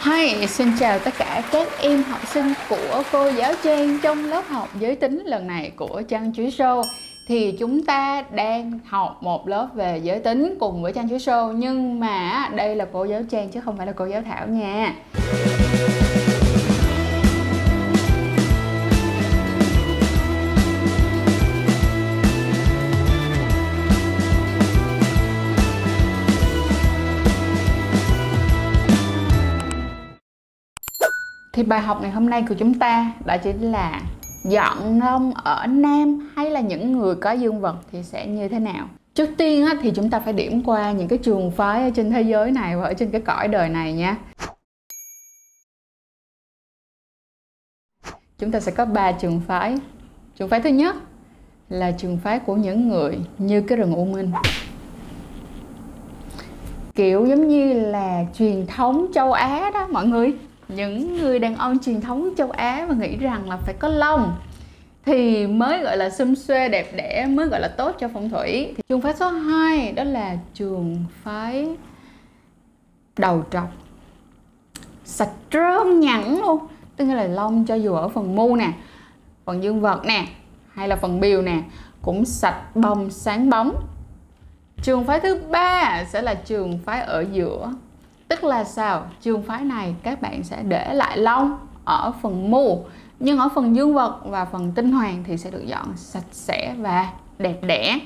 Hi, xin chào tất cả các em học sinh của cô giáo Trang trong lớp học giới tính lần này của Trang Chuối Show thì chúng ta đang học một lớp về giới tính cùng với Trang Chuối Show nhưng mà đây là cô giáo Trang chứ không phải là cô giáo Thảo nha. Thì bài học ngày hôm nay của chúng ta đó chính là dọn lông ở nam hay là những người có dương vật thì sẽ như thế nào? Trước tiên á, thì chúng ta phải điểm qua những cái trường phái ở trên thế giới này và ở trên cái cõi đời này nha. Chúng ta sẽ có ba trường phái. Trường phái thứ nhất là trường phái của những người như cái rừng U Minh. Kiểu giống như là truyền thống châu Á đó mọi người những người đàn ông truyền thống châu Á và nghĩ rằng là phải có lông thì mới gọi là xum xuê đẹp đẽ, mới gọi là tốt cho phong thủy. Thì trường phái số 2 đó là trường phái đầu trọc. Sạch trơn nhẵn luôn, tức là lông cho dù ở phần mu nè, phần dương vật nè, hay là phần biều nè, cũng sạch bông sáng bóng. Trường phái thứ ba sẽ là trường phái ở giữa tức là sao? Trường phái này các bạn sẽ để lại lông ở phần mù nhưng ở phần dương vật và phần tinh hoàn thì sẽ được dọn sạch sẽ và đẹp đẽ.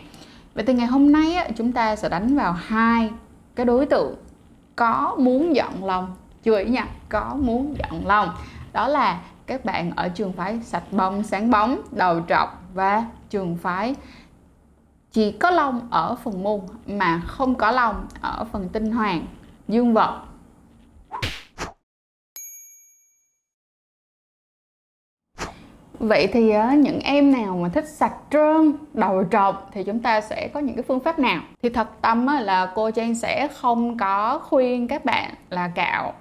Vậy thì ngày hôm nay á, chúng ta sẽ đánh vào hai cái đối tượng có muốn dọn lông. Chú ý nha có muốn dọn lông. Đó là các bạn ở trường phái sạch bông sáng bóng đầu trọc và trường phái chỉ có lông ở phần mù mà không có lông ở phần tinh hoàn dương vật Vậy thì ờ, những em nào mà thích sạch trơn, đầu trọc thì chúng ta sẽ có những cái phương pháp nào? Thì thật tâm là cô Trang sẽ không có khuyên các bạn là cạo.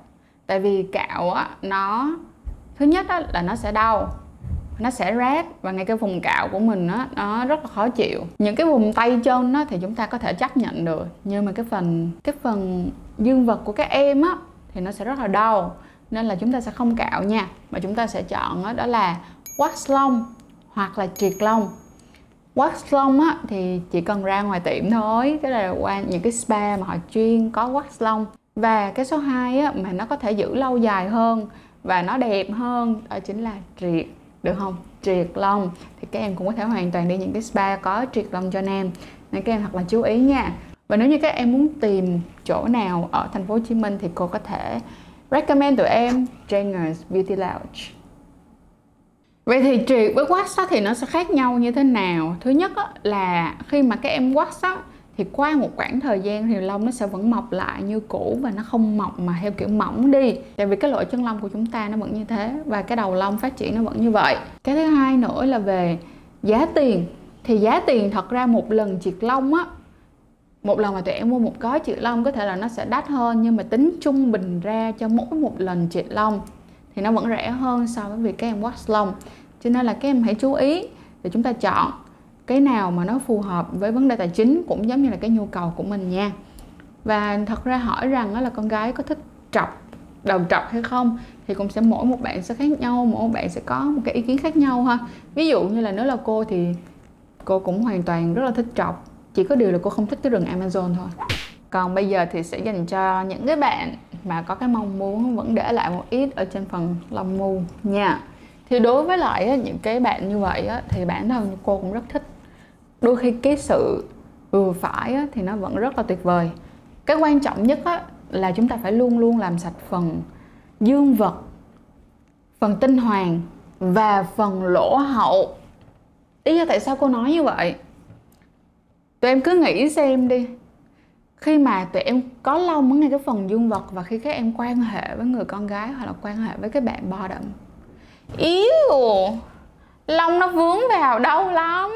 Tại vì cạo nó thứ nhất là nó sẽ đau nó sẽ rát và ngay cái vùng cạo của mình á nó rất là khó chịu. Những cái vùng tay chân á thì chúng ta có thể chấp nhận được nhưng mà cái phần cái phần dương vật của các em á thì nó sẽ rất là đau. Nên là chúng ta sẽ không cạo nha. Mà chúng ta sẽ chọn đó, đó là wax lông hoặc là triệt lông. Wax lông á thì chỉ cần ra ngoài tiệm thôi. Tức là qua những cái spa mà họ chuyên có wax lông. Và cái số 2 á mà nó có thể giữ lâu dài hơn và nó đẹp hơn đó chính là triệt được không? Triệt lông. Thì các em cũng có thể hoàn toàn đi những cái spa có triệt lông cho nam nên các em thật là chú ý nha và nếu như các em muốn tìm chỗ nào ở thành phố Hồ Chí Minh thì cô có thể recommend tụi em Janger's Beauty Lounge. Vậy thì triệt với wax thì nó sẽ khác nhau như thế nào? Thứ nhất là khi mà các em wax thì qua một khoảng thời gian thì lông nó sẽ vẫn mọc lại như cũ và nó không mọc mà theo kiểu mỏng đi. Tại vì cái lỗ chân lông của chúng ta nó vẫn như thế và cái đầu lông phát triển nó vẫn như vậy. Cái thứ hai nữa là về giá tiền. Thì giá tiền thật ra một lần triệt lông á một lần mà tụi em mua một gói chị lông có thể là nó sẽ đắt hơn, nhưng mà tính trung bình ra cho mỗi một lần chị lông thì nó vẫn rẻ hơn so với việc các em wax lông cho nên là các em hãy chú ý để chúng ta chọn cái nào mà nó phù hợp với vấn đề tài chính cũng giống như là cái nhu cầu của mình nha. Và thật ra hỏi rằng là con gái có thích trọc, đầu trọc hay không thì cũng sẽ mỗi một bạn sẽ khác nhau, mỗi một bạn sẽ có một cái ý kiến khác nhau ha. Ví dụ như là nếu là cô thì cô cũng hoàn toàn rất là thích trọc chỉ có điều là cô không thích cái rừng Amazon thôi. Còn bây giờ thì sẽ dành cho những cái bạn mà có cái mong muốn vẫn để lại một ít ở trên phần lông mu nha. Thì đối với lại những cái bạn như vậy thì bản thân cô cũng rất thích. Đôi khi cái sự vừa phải thì nó vẫn rất là tuyệt vời. Cái quan trọng nhất là chúng ta phải luôn luôn làm sạch phần dương vật, phần tinh hoàng và phần lỗ hậu. Lý do tại sao cô nói như vậy? Tụi em cứ nghĩ xem đi. Khi mà tụi em có lông ở ngay cái phần dương vật và khi các em quan hệ với người con gái hoặc là quan hệ với cái bạn bo đậm. Yếu! Lông nó vướng vào đâu lắm.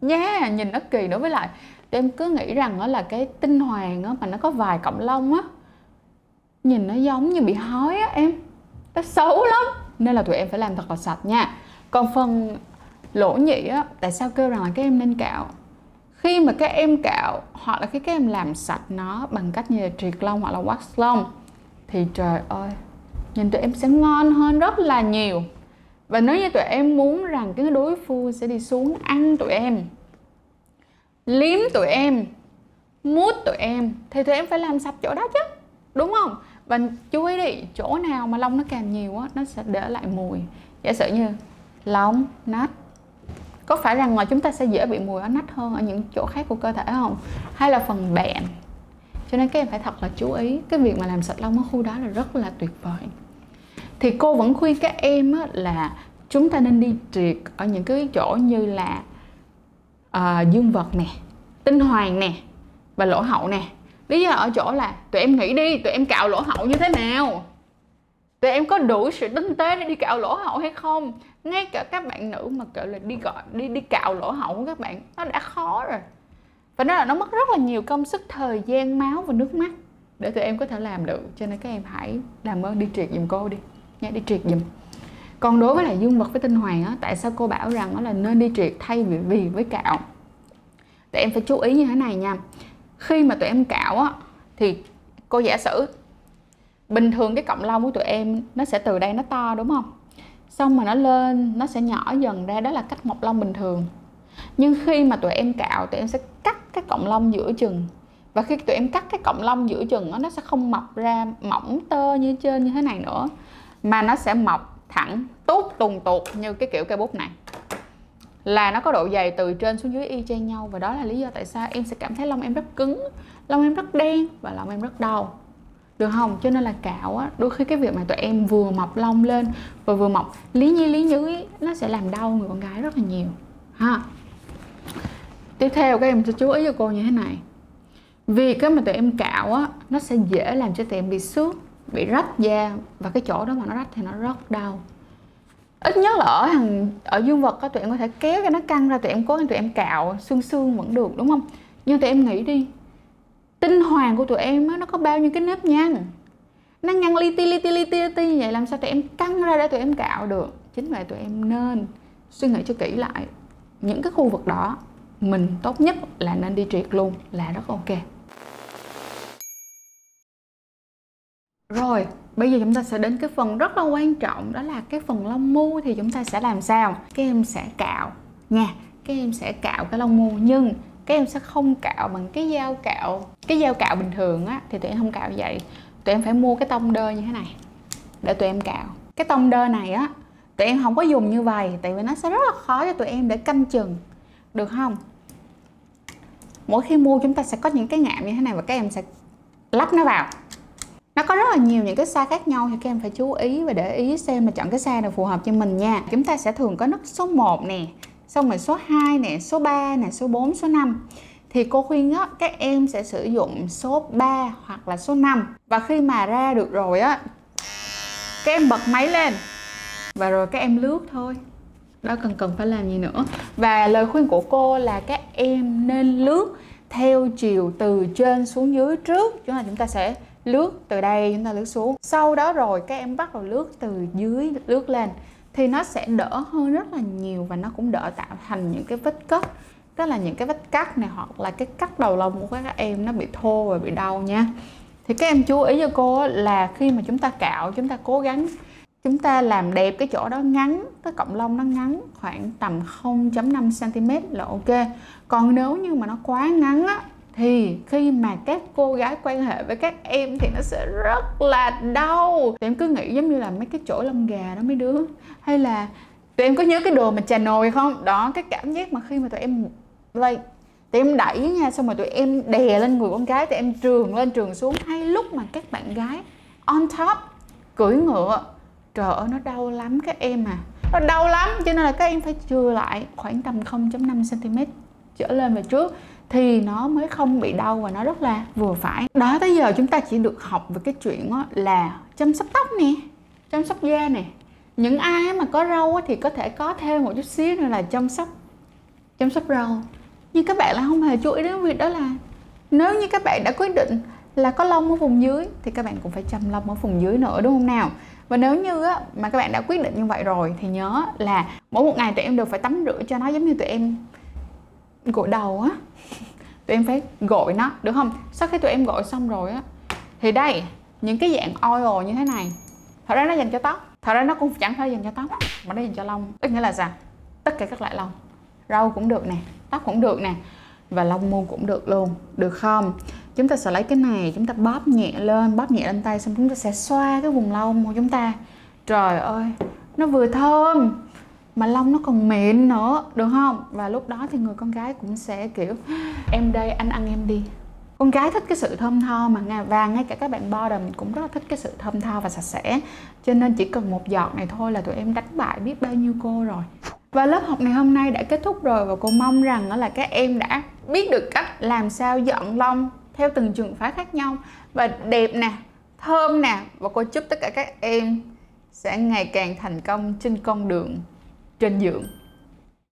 Nha yeah, nhìn nó kỳ nữa với lại. Tụi em cứ nghĩ rằng đó là cái tinh hoàng á mà nó có vài cọng lông á nhìn nó giống như bị hói á em. Nó xấu lắm. Nên là tụi em phải làm thật là sạch nha. Còn phần lỗ nhị á tại sao kêu rằng là các em nên cạo? Khi mà các em cạo, hoặc là khi các em làm sạch nó bằng cách như là triệt lông hoặc là wax lông, thì trời ơi, nhìn tụi em sẽ ngon hơn rất là nhiều. Và nếu như tụi em muốn rằng cái đối phương sẽ đi xuống ăn tụi em, liếm tụi em, mút tụi em, thì tụi em phải làm sạch chỗ đó chứ, đúng không? Và chú ý đi, chỗ nào mà lông nó càng nhiều á, nó sẽ để lại mùi. Giả sử như lông nách có phải rằng ngoài chúng ta sẽ dễ bị mùi ở nách hơn ở những chỗ khác của cơ thể không? Hay là phần bẹn cho nên các em phải thật là chú ý cái việc mà làm sạch lông ở khu đó là rất là tuyệt vời. Thì cô vẫn khuyên các em á, là chúng ta nên đi triệt ở những cái chỗ như là uh, dương vật nè tinh hoàng nè và lỗ hậu nè. Lý do ở chỗ là tụi em nghĩ đi tụi em cạo lỗ hậu như thế nào? Tụi em có đủ sự tinh tế để đi cạo lỗ hậu hay không? Ngay cả các bạn nữ mà, kiểu là, đi gọi, đi đi cạo lỗ hậu của các bạn, nó đã khó rồi. Và nó là, nó mất rất là nhiều công sức, thời gian, máu và nước mắt để tụi em có thể làm được. Cho nên các em hãy làm ơn đi triệt giùm cô đi. Nha, đi triệt giùm. Còn đối với lại dương vật với tinh hoàng á, tại sao cô bảo rằng đó là nên đi triệt thay vì vì với cạo? Tụi em phải chú ý như thế này nha. Khi mà tụi em cạo á, thì cô giả sử, bình thường cái cọng lông của tụi em nó sẽ từ đây nó to, đúng không? Xong mà nó lên nó sẽ nhỏ dần ra đó là cách mọc lông bình thường. Nhưng khi mà tụi em cạo tụi em sẽ cắt cái cọng lông giữa chừng. Và khi tụi em cắt cái cọng lông giữa chừng đó, nó sẽ không mọc ra mỏng tơ như trên như thế này nữa. Mà nó sẽ mọc thẳng tốt tùng tuột như cái kiểu cây bút này. Là nó có độ dày từ trên xuống dưới y chang nhau. Và đó là lý do tại sao em sẽ cảm thấy lông em rất cứng lông em rất đen và lông em rất đau được không? Cho nên là cạo á, đôi khi cái việc mà tụi em vừa mọc lông lên và vừa mọc lý nhi, lý nhứ nó sẽ làm đau người con gái rất là nhiều. Ha. Tiếp theo, các em sẽ chú ý cho cô như thế này. Vì cái mà tụi em cạo á, nó sẽ dễ làm cho tụi em bị xước, bị rách da và cái chỗ đó mà nó rách thì nó rất đau. Ít nhất là ở hàng, ở dương vật á, tụi em có thể kéo cho nó căng ra tụi em cố tụi em cạo, xương xương vẫn được, đúng không? Nhưng tụi em nghĩ đi tinh hoàng của tụi em á nó có bao nhiêu cái nếp nhăn? Nó nhăn li ti li ti li ti, li ti như vậy làm sao tụi em căng ra để tụi em cạo được? Chính vậy tụi em nên suy nghĩ cho kỹ lại những cái khu vực đó. Mình tốt nhất là nên đi triệt luôn là rất ok. Rồi bây giờ chúng ta sẽ đến cái phần rất là quan trọng đó là cái phần lông mu. Thì chúng ta sẽ làm sao? Các em sẽ cạo. Nha các em sẽ cạo cái lông mu nhưng các em sẽ không cạo bằng cái dao cạo, cái dao cạo bình thường á, thì tụi em không cạo vậy. Tụi em phải mua cái tông đơ như thế này để tụi em cạo. Cái tông đơ này á, tụi em không có dùng như vậy tại vì nó sẽ rất là khó cho tụi em để canh chừng. Được không? Mỗi khi mua chúng ta sẽ có những cái ngạm như thế này và các em sẽ lắp nó vào. Nó có rất là nhiều những cái xa khác nhau thì các em phải chú ý và để ý xem mà chọn cái xa nào phù hợp cho mình nha. Chúng ta sẽ thường có nấc số 1 nè xong rồi số 2 nè, số 3 nè, số 4 số 5 thì cô khuyên á, các em sẽ sử dụng số 3 hoặc là số 5 và khi mà ra được rồi á, các em bật máy lên. Và rồi các em lướt thôi. Đó, cần cần phải làm gì nữa? Và lời khuyên của cô là các em nên lướt theo chiều từ trên xuống dưới trước. Chúng là chúng ta sẽ lướt từ đây, chúng ta lướt xuống. Sau đó rồi các em bắt đầu lướt từ dưới, lướt lên thì nó sẽ đỡ hơn rất là nhiều và nó cũng đỡ tạo thành những cái vết cất. Tức là những cái vết cắt này hoặc là cái cắt đầu lông của các em nó bị thô và bị đau nha. Thì các em chú ý cho cô là khi mà chúng ta cạo, chúng ta cố gắng, chúng ta làm đẹp cái chỗ đó ngắn, cái cọng lông nó ngắn, khoảng tầm 0.5 cm là ok. Còn nếu như mà nó quá ngắn á thì khi mà các cô gái quan hệ với các em thì nó sẽ rất là đau. Tụi em cứ nghĩ giống như là mấy cái chỗ lông gà đó mấy đứa. Hay là tụi em có nhớ cái đồ mà chà nồi không? Đó, cái cảm giác mà khi mà tụi em, like, tụi em đẩy nha, xong rồi tụi em đè lên người con gái, tụi em trường lên trường xuống. Hay lúc mà các bạn gái on top, cưỡi ngựa, trời ơi, nó đau lắm các em à. Nó đau lắm, cho nên là các em phải chừa lại khoảng tầm 0.5 cm trở lên về trước thì nó mới không bị đau và nó rất là vừa phải. Đó tới giờ chúng ta chỉ được học về cái chuyện là chăm sóc tóc nè chăm sóc da nè. Những ai mà có râu thì có thể có thêm một chút xíu nữa là chăm sóc chăm sóc râu. Nhưng các bạn là không hề chú ý đến việc đó là nếu như các bạn đã quyết định là có lông ở vùng dưới thì các bạn cũng phải chăm lông ở vùng dưới nữa đúng không nào? Và nếu như á, mà các bạn đã quyết định như vậy rồi thì nhớ là mỗi một ngày tụi em đều phải tắm rửa cho nó giống như tụi em gội đầu á. Tụi em phải gội nó, được không? Sau khi tụi em gội xong rồi á, thì đây, những cái dạng oil như thế này. Thật ra nó dành cho tóc, thật ra nó cũng chẳng phải dành cho tóc, mà nó dành cho lông. Tức nghĩa là sao? Tất cả các loại lông. Râu cũng được nè, tóc cũng được nè, và lông mu cũng được luôn, được không? Chúng ta sẽ lấy cái này, chúng ta bóp nhẹ lên, bóp nhẹ lên tay, xong chúng ta sẽ xoa cái vùng lông của chúng ta. Trời ơi, nó vừa thơm mà lông nó còn mịn nữa, được không? Và lúc đó thì người con gái cũng sẽ kiểu, em đây, anh ăn em đi. Con gái thích cái sự thơm tho mà và ngay cả các bạn bottom cũng rất là thích cái sự thơm tho và sạch sẽ. Cho nên chỉ cần một giọt này thôi là tụi em đánh bại biết bao nhiêu cô rồi. Và lớp học ngày hôm nay đã kết thúc rồi và cô mong rằng là các em đã biết được cách làm sao dọn lông theo từng trường phái khác nhau. Và đẹp nè, thơm nè, và cô chúc tất cả các em sẽ ngày càng thành công trên con đường trên giường.